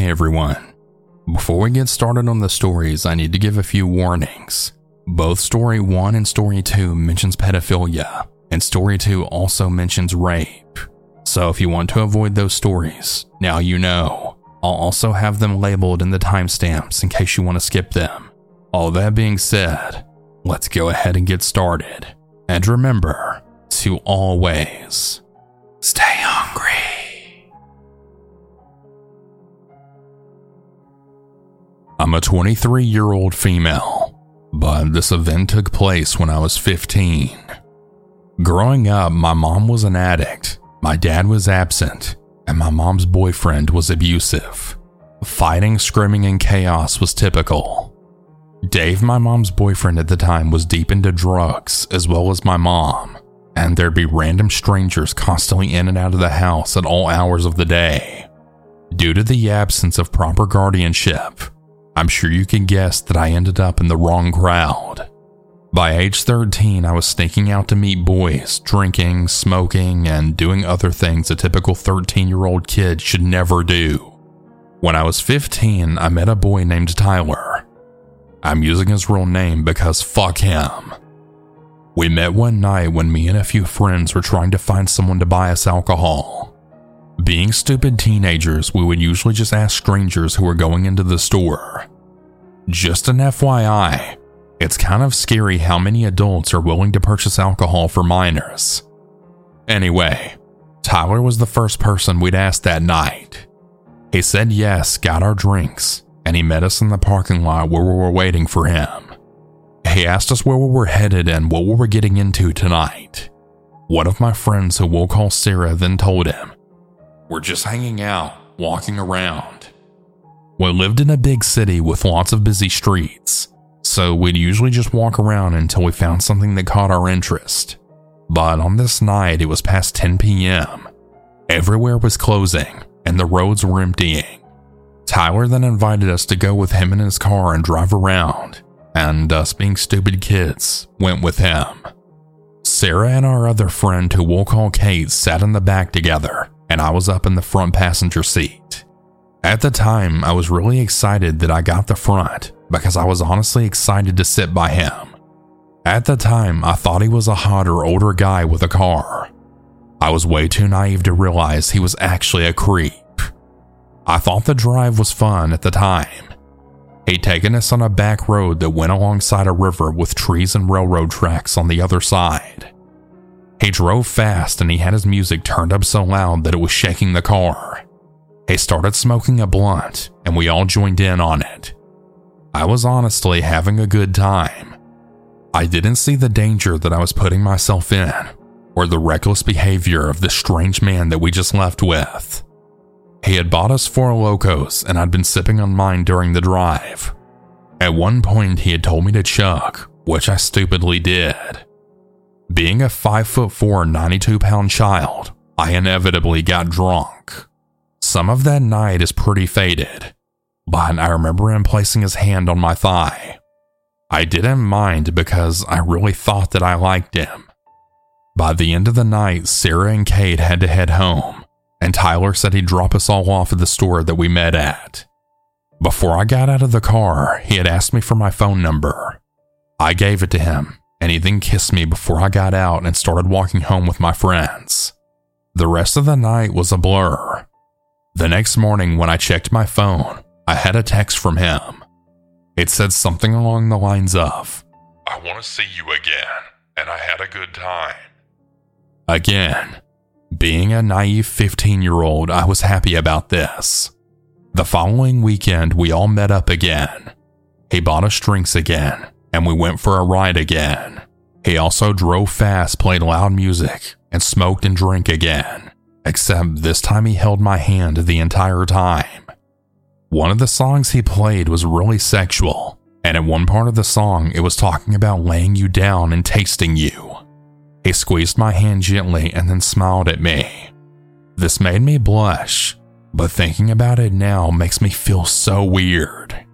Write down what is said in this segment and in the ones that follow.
Hey everyone. Before we get started on the stories, I need to give a few warnings. Both story 1 and story 2 mentions pedophilia, and story 2 also mentions rape. So if you want to avoid those stories, now you know. I'll also have them labeled in the timestamps in case you want to skip them. All that being said, let's go ahead and get started. And remember to always stay I'm a 23 year old female, but this event took place when I was 15. Growing up, my mom was an addict, my dad was absent, and my mom's boyfriend was abusive. Fighting, screaming, and chaos was typical. Dave, my mom's boyfriend at the time, was deep into drugs as well as my mom, and there'd be random strangers constantly in and out of the house at all hours of the day. Due to the absence of proper guardianship, I'm sure you can guess that I ended up in the wrong crowd. By age 13, I was sneaking out to meet boys, drinking, smoking, and doing other things a typical 13 year old kid should never do. When I was 15, I met a boy named Tyler. I'm using his real name because fuck him. We met one night when me and a few friends were trying to find someone to buy us alcohol. Being stupid teenagers, we would usually just ask strangers who were going into the store. Just an FYI, it's kind of scary how many adults are willing to purchase alcohol for minors. Anyway, Tyler was the first person we'd asked that night. He said yes, got our drinks, and he met us in the parking lot where we were waiting for him. He asked us where we were headed and what we were getting into tonight. One of my friends, who we'll call Sarah, then told him, We're just hanging out, walking around. We lived in a big city with lots of busy streets, so we'd usually just walk around until we found something that caught our interest. But on this night, it was past 10 p.m. Everywhere was closing, and the roads were emptying. Tyler then invited us to go with him in his car and drive around, and us being stupid kids went with him. Sarah and our other friend, who we'll call Kate, sat in the back together, and I was up in the front passenger seat. At the time, I was really excited that I got the front because I was honestly excited to sit by him. At the time, I thought he was a hotter, older guy with a car. I was way too naive to realize he was actually a creep. I thought the drive was fun at the time. He'd taken us on a back road that went alongside a river with trees and railroad tracks on the other side. He drove fast and he had his music turned up so loud that it was shaking the car. He started smoking a blunt and we all joined in on it. I was honestly having a good time. I didn't see the danger that I was putting myself in or the reckless behavior of the strange man that we just left with. He had bought us Four Lokos and I'd been sipping on mine during the drive. At one point, he had told me to chug, which I stupidly did. Being a 5 foot 4, 92 pound child, I inevitably got drunk. Some of that night is pretty faded, but I remember him placing his hand on my thigh. I didn't mind because I really thought that I liked him. By the end of the night, Sarah and Kate had to head home, and Tyler said he'd drop us all off at the store that we met at. Before I got out of the car, he had asked me for my phone number. I gave it to him, and he then kissed me before I got out and started walking home with my friends. The rest of the night was a blur. The next morning, when I checked my phone, I had a text from him. It said something along the lines of, I want to see you again, and I had a good time. Again, being a naive 15 year old, I was happy about this. The following weekend, we all met up again. He bought us drinks again, and we went for a ride again. He also drove fast, played loud music, and smoked and drank again, except this time he held my hand the entire time. One of the songs he played was really sexual, and at one part of the song, it was talking about laying you down and tasting you. He squeezed my hand gently and then smiled at me. This made me blush, but thinking about it now makes me feel so weird.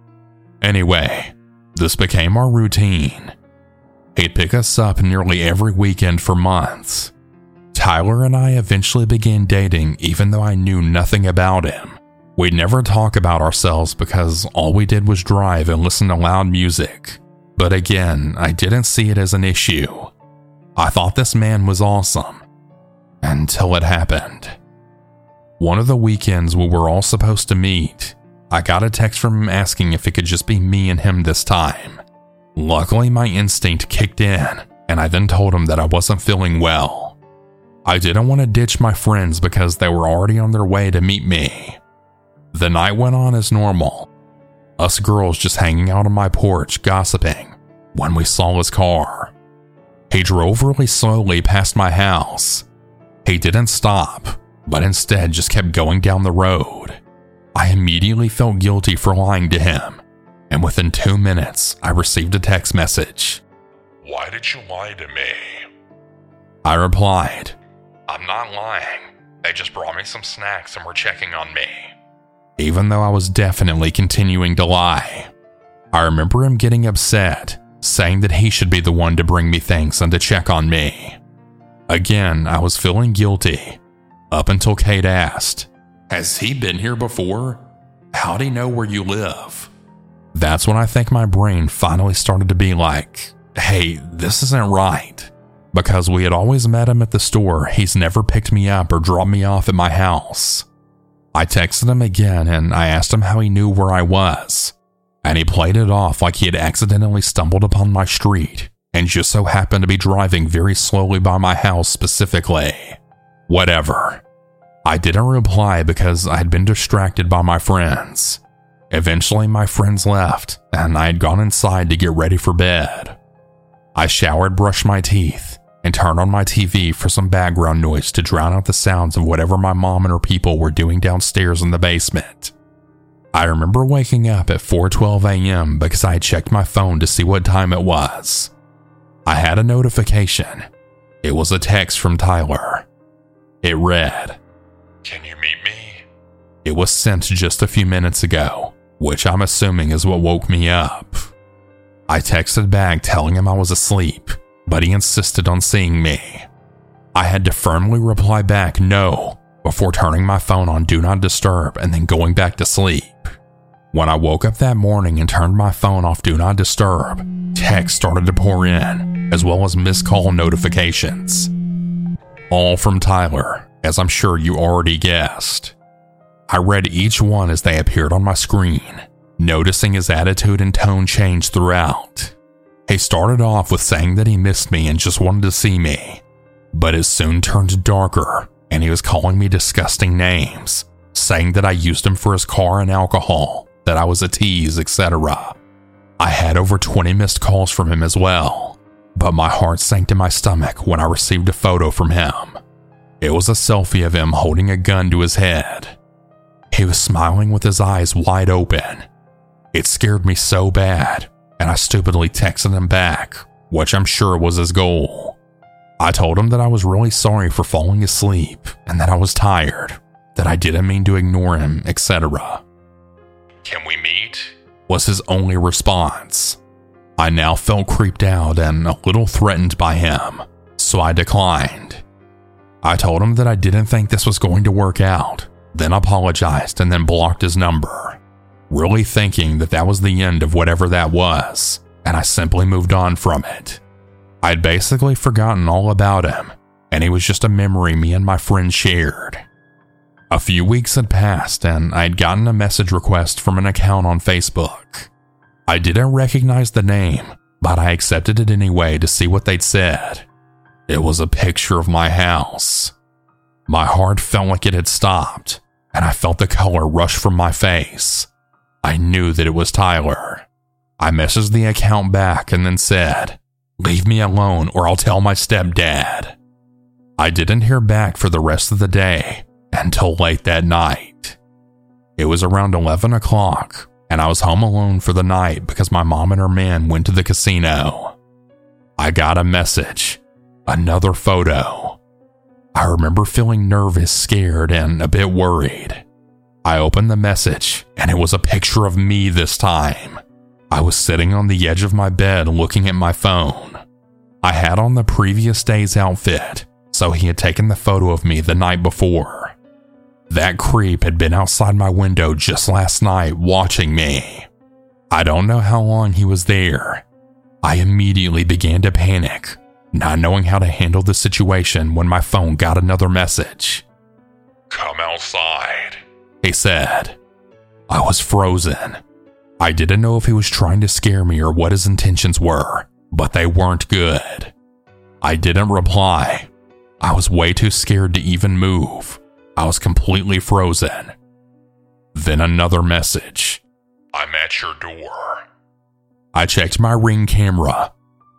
Anyway, this became our routine. He'd pick us up nearly every weekend for months. Tyler and I eventually began dating even though I knew nothing about him. We'd never talk about ourselves because all we did was drive and listen to loud music. But again, I didn't see it as an issue. I thought this man was awesome. Until it happened. One of the weekends we were all supposed to meet, I got a text from him asking if it could just be me and him this time. Luckily, my instinct kicked in, and I then told him that I wasn't feeling well. I didn't want to ditch my friends because they were already on their way to meet me. The night went on as normal, us girls just hanging out on my porch gossiping when we saw his car. He drove really slowly past my house. He didn't stop, but instead just kept going down the road. I immediately felt guilty for lying to him, and within two minutes, I received a text message. Why did you lie to me? I replied, I'm not lying. They just brought me some snacks and were checking on me. Even though I was definitely continuing to lie. I remember him getting upset, saying that he should be the one to bring me things and to check on me. Again, I was feeling guilty, up until Kate asked, Has he been here before? How'd he know where you live? That's when I think my brain finally started to be like, Hey, this isn't right. Because we had always met him at the store, he's never picked me up or dropped me off at my house. I texted him again and I asked him how he knew where I was. And he played it off like he had accidentally stumbled upon my street and just so happened to be driving very slowly by my house specifically. Whatever. I didn't reply because I had been distracted by my friends. Eventually, my friends left, and I had gone inside to get ready for bed. I showered, brushed my teeth, and turned on my TV for some background noise to drown out the sounds of whatever my mom and her people were doing downstairs in the basement. I remember waking up at 4:12 a.m. because I had checked my phone to see what time it was. I had a notification. It was a text from Tyler. It read, Can you meet me? It was sent just a few minutes ago, which I'm assuming is what woke me up. I texted back telling him I was asleep, but he insisted on seeing me. I had to firmly reply back no before turning my phone on Do Not Disturb and then going back to sleep. When I woke up that morning and turned my phone off Do Not Disturb, texts started to pour in, as well as missed call notifications. All from Tyler, as I'm sure you already guessed. I read each one as they appeared on my screen, noticing his attitude and tone change throughout. He started off with saying that he missed me and just wanted to see me, but it soon turned darker and he was calling me disgusting names, saying that I used him for his car and alcohol, that I was a tease, etc. I had over 20 missed calls from him as well, but my heart sank to my stomach when I received a photo from him. It was a selfie of him holding a gun to his head. He was smiling with his eyes wide open. It scared me so bad, and I stupidly texted him back, which I'm sure was his goal. I told him that I was really sorry for falling asleep and that I was tired, that I didn't mean to ignore him, etc. Can we meet? Was his only response. I now felt creeped out and a little threatened by him, so I declined. I told him that I didn't think this was going to work out, then apologized and then blocked his number, really thinking that that was the end of whatever that was, and I simply moved on from it. I'd basically forgotten all about him, and he was just a memory me and my friend shared. A few weeks had passed, and I'd gotten a message request from an account on Facebook. I didn't recognize the name, but I accepted it anyway to see what they'd said. It was a picture of my house. My heart felt like it had stopped, and I felt the color rush from my face. I knew that it was Tyler. I messaged the account back and then said, Leave me alone or I'll tell my stepdad. I didn't hear back for the rest of the day until late that night. It was around 11 o'clock, and I was home alone for the night because my mom and her man went to the casino. I got a message, another photo. I remember feeling nervous, scared, and a bit worried. I opened the message, and it was a picture of me this time. I was sitting on the edge of my bed looking at my phone. I had on the previous day's outfit, so he had taken the photo of me the night before. That creep had been outside my window just last night watching me. I don't know how long he was there. I immediately began to panic, not knowing how to handle the situation when my phone got another message. Come outside. He said. I was frozen. I didn't know if he was trying to scare me or what his intentions were, but they weren't good. I didn't reply. I was way too scared to even move. I was completely frozen. Then another message. I'm at your door. I checked my ring camera,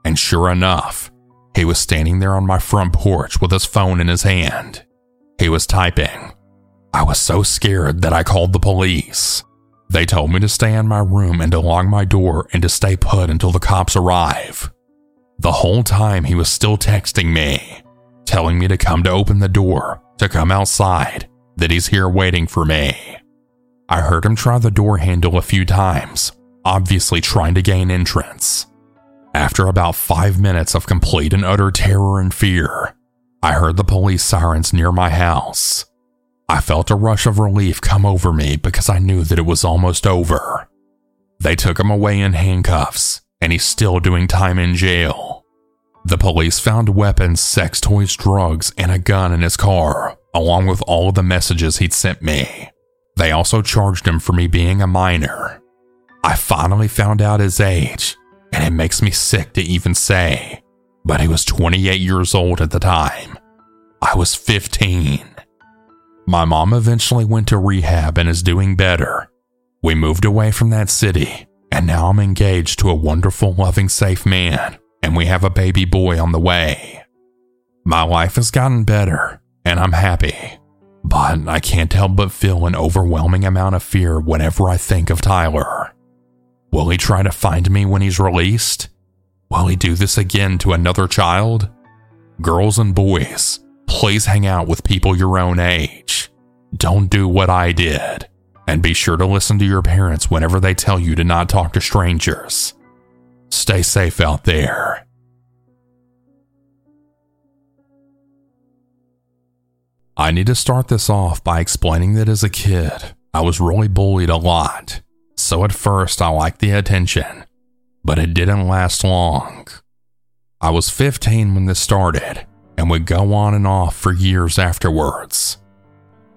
and sure enough, he was standing there on my front porch with his phone in his hand. He was typing. I was so scared that I called the police. They told me to stay in my room and to lock my door and to stay put until the cops arrive. The whole time he was still texting me, telling me to come to open the door, to come outside, that he's here waiting for me. I heard him try the door handle a few times, obviously trying to gain entrance. After about five minutes of complete and utter terror and fear, I heard the police sirens near my house. I felt a rush of relief come over me because I knew that it was almost over. They took him away in handcuffs, and he's still doing time in jail. The police found weapons, sex toys, drugs, and a gun in his car, along with all of the messages he'd sent me. They also charged him for me being a minor. I finally found out his age, and it makes me sick to even say, but he was 28 years old at the time. I was 15. My mom eventually went to rehab and is doing better. We moved away from that city, and now I'm engaged to a wonderful, loving, safe man, and we have a baby boy on the way. My life has gotten better, and I'm happy, but I can't help but feel an overwhelming amount of fear whenever I think of Tyler. Will he try to find me when he's released? Will he do this again to another child? Girls and boys, please hang out with people your own age. Don't do what I did. And be sure to listen to your parents whenever they tell you to not talk to strangers. Stay safe out there. I need to start this off by explaining that as a kid, I was really bullied a lot. So at first, I liked the attention, but it didn't last long. I was 15 when this started and would go on and off for years afterwards.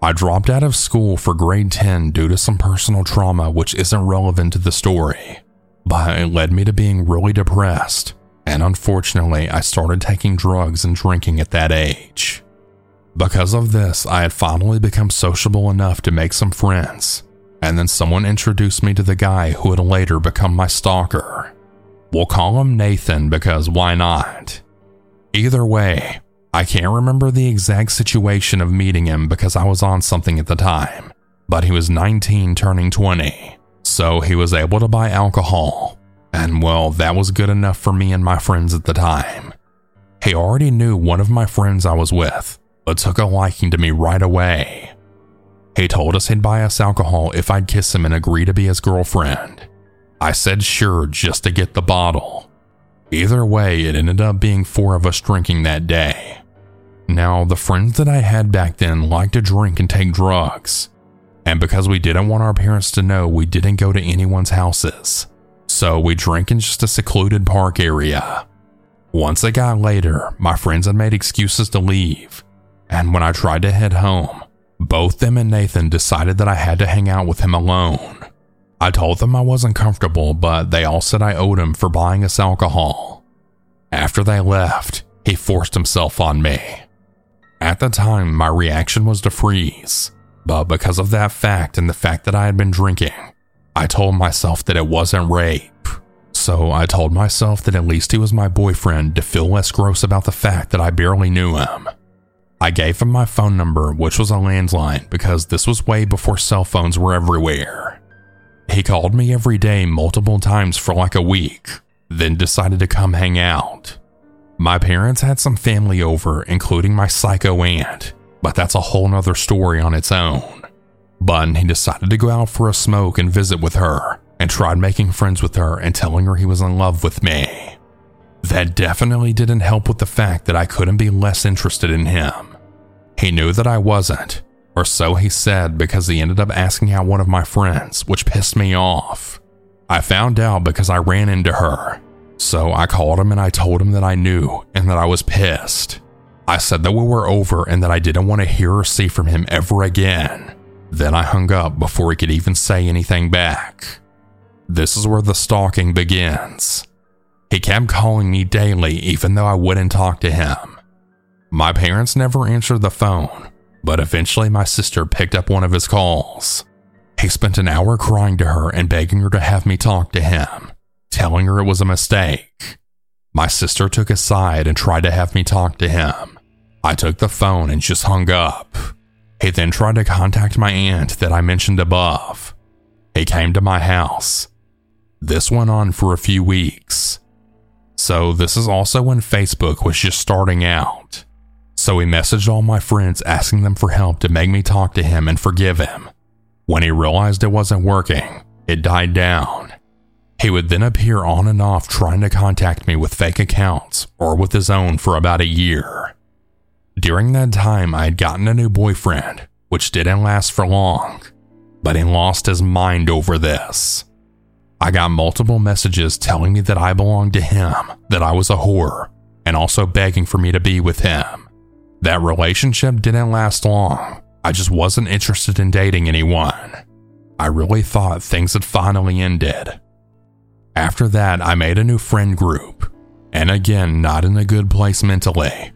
I dropped out of school for grade 10 due to some personal trauma which isn't relevant to the story, but it led me to being really depressed, and unfortunately, I started taking drugs and drinking at that age. Because of this, I had finally become sociable enough to make some friends, and then someone introduced me to the guy who would later become my stalker. We'll call him Nathan because why not? Either way, I can't remember the exact situation of meeting him because I was on something at the time, but he was 19 turning 20, so he was able to buy alcohol, and well, that was good enough for me and my friends at the time. He already knew one of my friends I was with, but took a liking to me right away. He told us he'd buy us alcohol if I'd kiss him and agree to be his girlfriend. I said sure just to get the bottle. Either way, it ended up being four of us drinking that day. Now, the friends that I had back then liked to drink and take drugs, and because we didn't want our parents to know, we didn't go to anyone's houses. So we drank in just a secluded park area. Once it got later, my friends had made excuses to leave, and when I tried to head home, both them and Nathan decided that I had to hang out with him alone. I told them I wasn't comfortable, but they all said I owed him for buying us alcohol. After they left, he forced himself on me. At the time, my reaction was to freeze, but because of that fact and the fact that I had been drinking, I told myself that it wasn't rape. So I told myself that at least he was my boyfriend to feel less gross about the fact that I barely knew him. I gave him my phone number, which was a landline, because this was way before cell phones were everywhere. He called me every day multiple times for like a week, then decided to come hang out. My parents had some family over, including my psycho aunt, but that's a whole nother story on its own. But he decided to go out for a smoke and visit with her, and tried making friends with her and telling her he was in love with me. That definitely didn't help with the fact that I couldn't be less interested in him. He knew that I wasn't, or so he said because he ended up asking out one of my friends, which pissed me off. I found out because I ran into her. So I called him and I told him that I knew and that I was pissed. I said that we were over and that I didn't want to hear or see from him ever again. Then I hung up before he could even say anything back. This is where the stalking begins. He kept calling me daily even though I wouldn't talk to him. My parents never answered the phone, but eventually my sister picked up one of his calls. He spent an hour crying to her and begging her to have me talk to him, telling her it was a mistake. My sister took his side and tried to have me talk to him. I took the phone and just hung up. He then tried to contact my aunt that I mentioned above. He came to my house. This went on for a few weeks. So, this is also when Facebook was just starting out. So, he messaged all my friends asking them for help to make me talk to him and forgive him. When he realized it wasn't working, it died down. He would then appear on and off trying to contact me with fake accounts or with his own for about a year. During that time, I had gotten a new boyfriend, which didn't last for long, but he lost his mind over this. I got multiple messages telling me that I belonged to him, that I was a whore, and also begging for me to be with him. That relationship didn't last long. I just wasn't interested in dating anyone. I really thought things had finally ended. After that, I made a new friend group, and again, not in a good place mentally.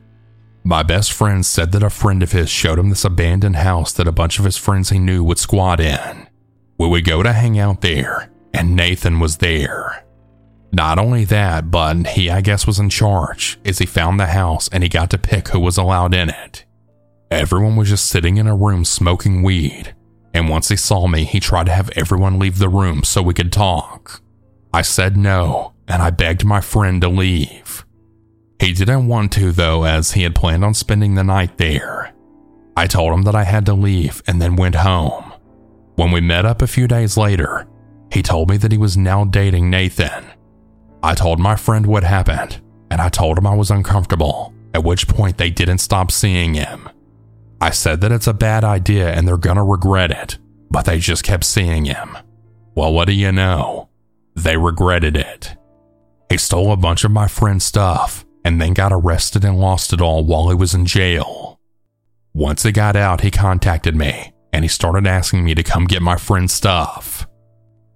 My best friend said that a friend of his showed him this abandoned house that a bunch of his friends he knew would squat in. We would go to hang out there, and Nathan was there. Not only that, but he, I guess, was in charge as he found the house and he got to pick who was allowed in it. Everyone was just sitting in a room smoking weed, and once he saw me, he tried to have everyone leave the room so we could talk. I said no, and I begged my friend to leave. He didn't want to, though, as he had planned on spending the night there. I told him that I had to leave and then went home. When we met up a few days later, he told me that he was now dating Nathan. I told my friend what happened, and I told him I was uncomfortable, at which point they didn't stop seeing him. I said that it's a bad idea and they're gonna regret it, but they just kept seeing him. Well, what do you know? They regretted it. He stole a bunch of my friend's stuff and then got arrested and lost it all while he was in jail. Once he got out, he contacted me and he started asking me to come get my friend's stuff.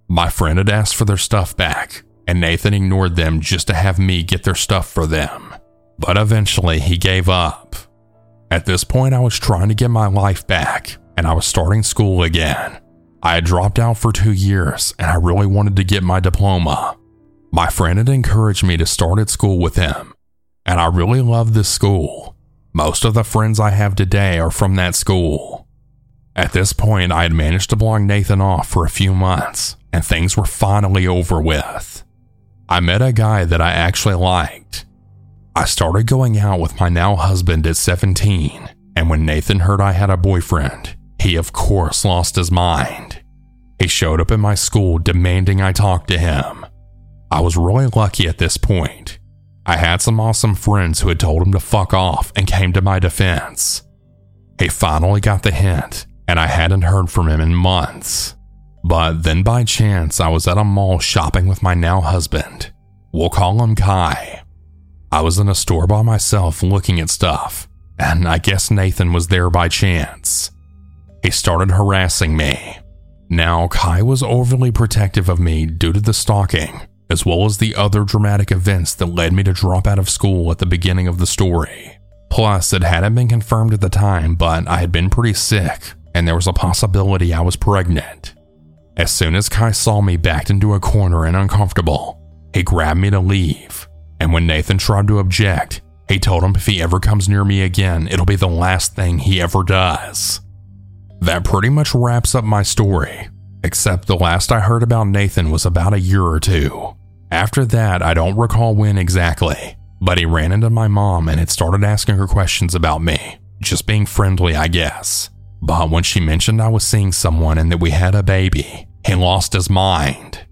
My friend had asked for their stuff back, and Nathan ignored them just to have me get their stuff for them. But eventually, he gave up. At this point, I was trying to get my life back, and I was starting school again. I had dropped out for two years, and I really wanted to get my diploma. My friend had encouraged me to start at school with him, and I really loved this school. Most of the friends I have today are from that school. At this point, I had managed to block Nathan off for a few months, and things were finally over with. I met a guy that I actually liked. I started going out with my now husband at 17, and when Nathan heard I had a boyfriend, he of course lost his mind. He showed up at my school demanding I talk to him. I was really lucky at this point. I had some awesome friends who had told him to fuck off and came to my defense. He finally got the hint, and I hadn't heard from him in months. But then by chance, I was at a mall shopping with my now husband. We'll call him Kai. I was in a store by myself looking at stuff, and I guess Nathan was there by chance. He started harassing me. Now, Kai was overly protective of me due to the stalking, as well as the other dramatic events that led me to drop out of school at the beginning of the story. Plus, it hadn't been confirmed at the time, but I had been pretty sick, and there was a possibility I was pregnant. As soon as Kai saw me backed into a corner and uncomfortable, he grabbed me to leave. And when Nathan tried to object, he told him if he ever comes near me again, it'll be the last thing he ever does. That pretty much wraps up my story, except the last I heard about Nathan was about a year or two. After that, I don't recall when exactly, but he ran into my mom and had started asking her questions about me, just being friendly, I guess. But when she mentioned I was seeing someone and that we had a baby, he lost his mind.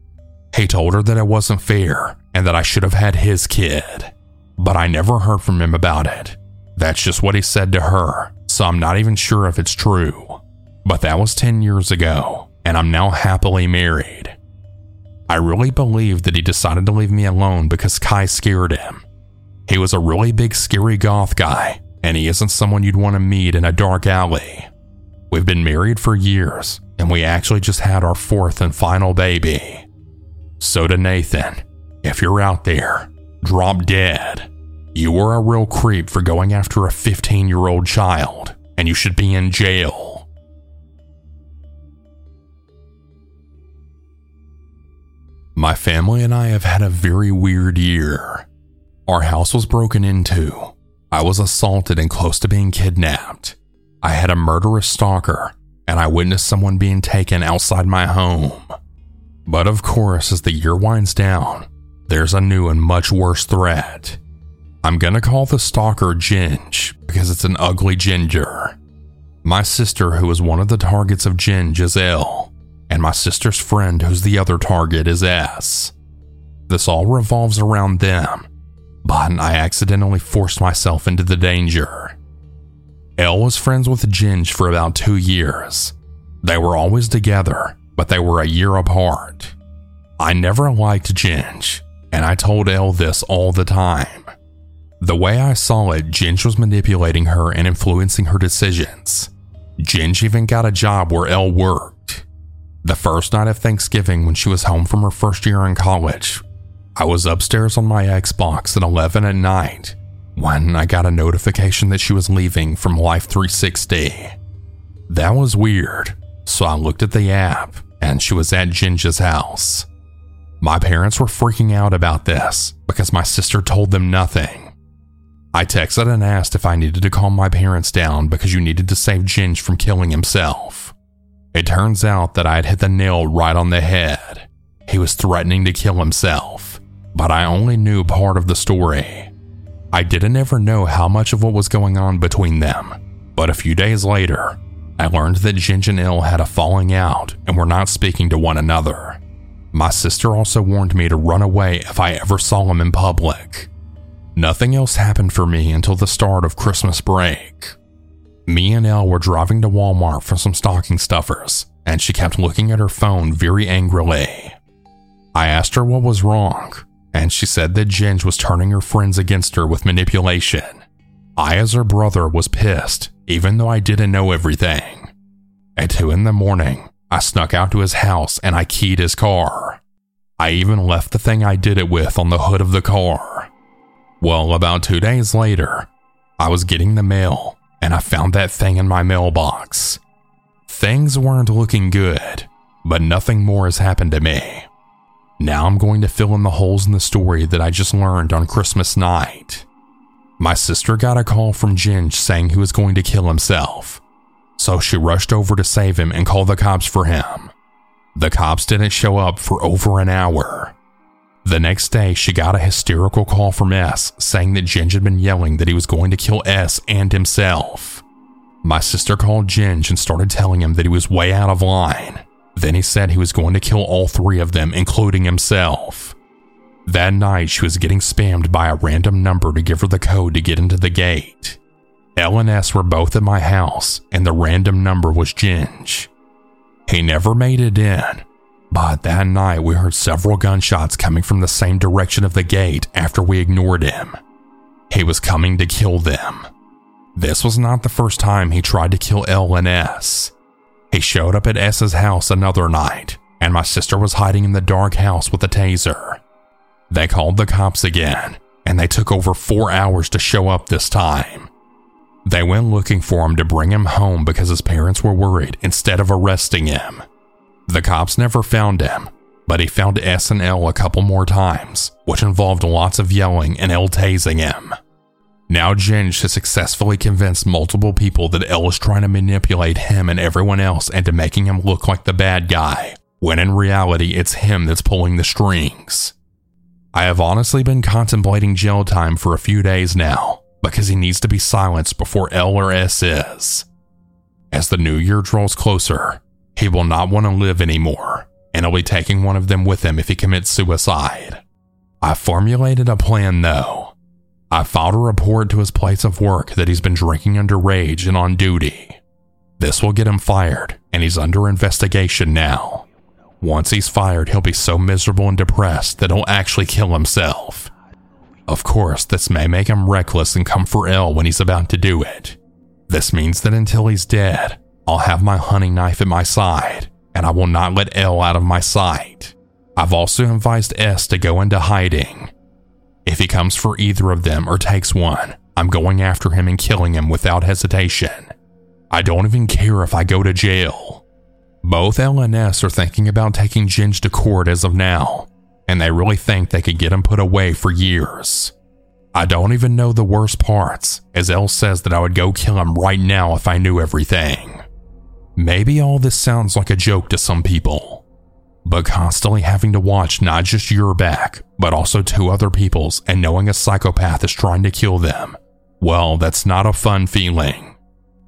He told her that it wasn't fair and that I should have had his kid. But I never heard from him about it. That's just what he said to her, so I'm not even sure if it's true. But that was 10 years ago, and I'm now happily married. I really believe that he decided to leave me alone because Kai scared him. He was a really big, scary goth guy, and he isn't someone you'd want to meet in a dark alley. We've been married for years, and we actually just had our fourth and final baby. So, to Nathan, if you're out there, drop dead. You were a real creep for going after a 15 year old child, and you should be in jail. My family and I have had a very weird year. Our house was broken into. I was assaulted and close to being kidnapped. I had a murderous stalker, and I witnessed someone being taken outside my home. But of course, as the year winds down, there's a new and much worse threat. I'm gonna call the stalker Ginge because it's an ugly ginger. My sister, who is one of the targets of Ginge, is L, and my sister's friend, who's the other target, is S. This all revolves around them, but I accidentally forced myself into the danger. L was friends with Ginge for about two years. They were always together, but they were a year apart. I never liked Ginge, and I told L this all the time. The way I saw it, Ginge was manipulating her and influencing her decisions. Ginge even got a job where L worked. The first night of Thanksgiving, when she was home from her first year in college, I was upstairs on my Xbox at 11 at night when I got a notification that she was leaving from Life 360. That was weird, so I looked at the app and she was at Ginge's house. My parents were freaking out about this because my sister told them nothing. I texted and asked if I needed to calm my parents down because you needed to save Ginge from killing himself. It turns out that I had hit the nail right on the head. He was threatening to kill himself, but I only knew part of the story. I didn't ever know how much of what was going on between them, but a few days later, I learned that Ginge and L had a falling out and were not speaking to one another. My sister also warned me to run away if I ever saw him in public. Nothing else happened for me until the start of Christmas break. Me and L were driving to Walmart for some stocking stuffers, and she kept looking at her phone very angrily. I asked her what was wrong, and she said that Ginge was turning her friends against her with manipulation. I, as her brother, was pissed, even though I didn't know everything. At 2 in the morning, I snuck out to his house and I keyed his car. I even left the thing I did it with on the hood of the car. Well, about two days later, I was getting the mail and I found that thing in my mailbox. Things weren't looking good, but nothing more has happened to me. Now I'm going to fill in the holes in the story that I just learned on Christmas night. My sister got a call from Ginge saying he was going to kill himself, so she rushed over to save him and call the cops for him. The cops didn't show up for over an hour. The next day, she got a hysterical call from S saying that Ginge had been yelling that he was going to kill S and himself. My sister called Ginge and started telling him that he was way out of line then he said he was going to kill all three of them, including himself. That night, she was getting spammed by a random number to give her the code to get into the gate. L and S were both at my house, and the random number was Ginge. He never made it in, but that night we heard several gunshots coming from the same direction of the gate after we ignored him. He was coming to kill them. This was not the first time he tried to kill L and S. He showed up at S's house another night, and my sister was hiding in the dark house with a taser. They called the cops again, and they took over four hours to show up this time. They went looking for him to bring him home because his parents were worried instead of arresting him. The cops never found him, but he found S and L a couple more times, which involved lots of yelling and L tasing him. Now Ginge has successfully convinced multiple people that L is trying to manipulate him and everyone else into making him look like the bad guy, when in reality it's him that's pulling the strings. I have honestly been contemplating jail time for a few days now, because he needs to be silenced before L or S is. As the new year draws closer, he will not want to live anymore, and he'll be taking one of them with him if he commits suicide. I formulated a plan though I filed a report to his place of work that he's been drinking underage and on duty. This will get him fired, and he's under investigation now. Once he's fired, he'll be so miserable and depressed that he'll actually kill himself. Of course, this may make him reckless and come for L when he's about to do it. This means that until he's dead, I'll have my hunting knife at my side, and I will not let L out of my sight. I've also advised S to go into hiding. If he comes for either of them or takes one, I'm going after him and killing him without hesitation. I don't even care if I go to jail. Both L and S are thinking about taking Ginge to court as of now, and they really think they could get him put away for years. I don't even know the worst parts, as L says that I would go kill him right now if I knew everything. Maybe all this sounds like a joke to some people, but constantly having to watch not just your back, but also two other people's and knowing a psychopath is trying to kill them, well, that's not a fun feeling.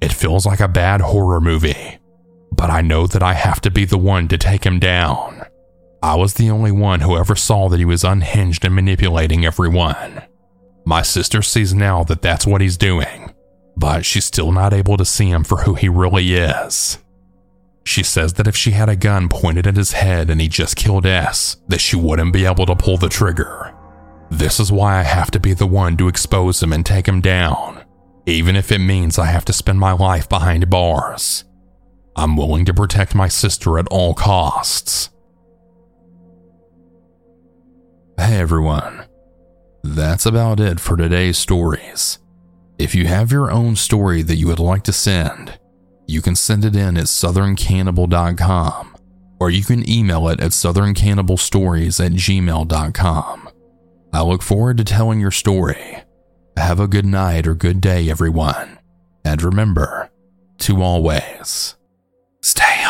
It feels like a bad horror movie, but I know that I have to be the one to take him down. I was the only one who ever saw that he was unhinged and manipulating everyone. My sister sees now that that's what he's doing, but she's still not able to see him for who he really is. She says that if she had a gun pointed at his head and he just killed S, that she wouldn't be able to pull the trigger. This is why I have to be the one to expose him and take him down, even if it means I have to spend my life behind bars. I'm willing to protect my sister at all costs. Hey everyone. That's about it for today's stories. If you have your own story that you would like to send, you can send it in at southerncannibal.com or you can email it at southerncannibalstories at gmail.com. I look forward to telling your story. Have a good night or good day, everyone. And remember to always stay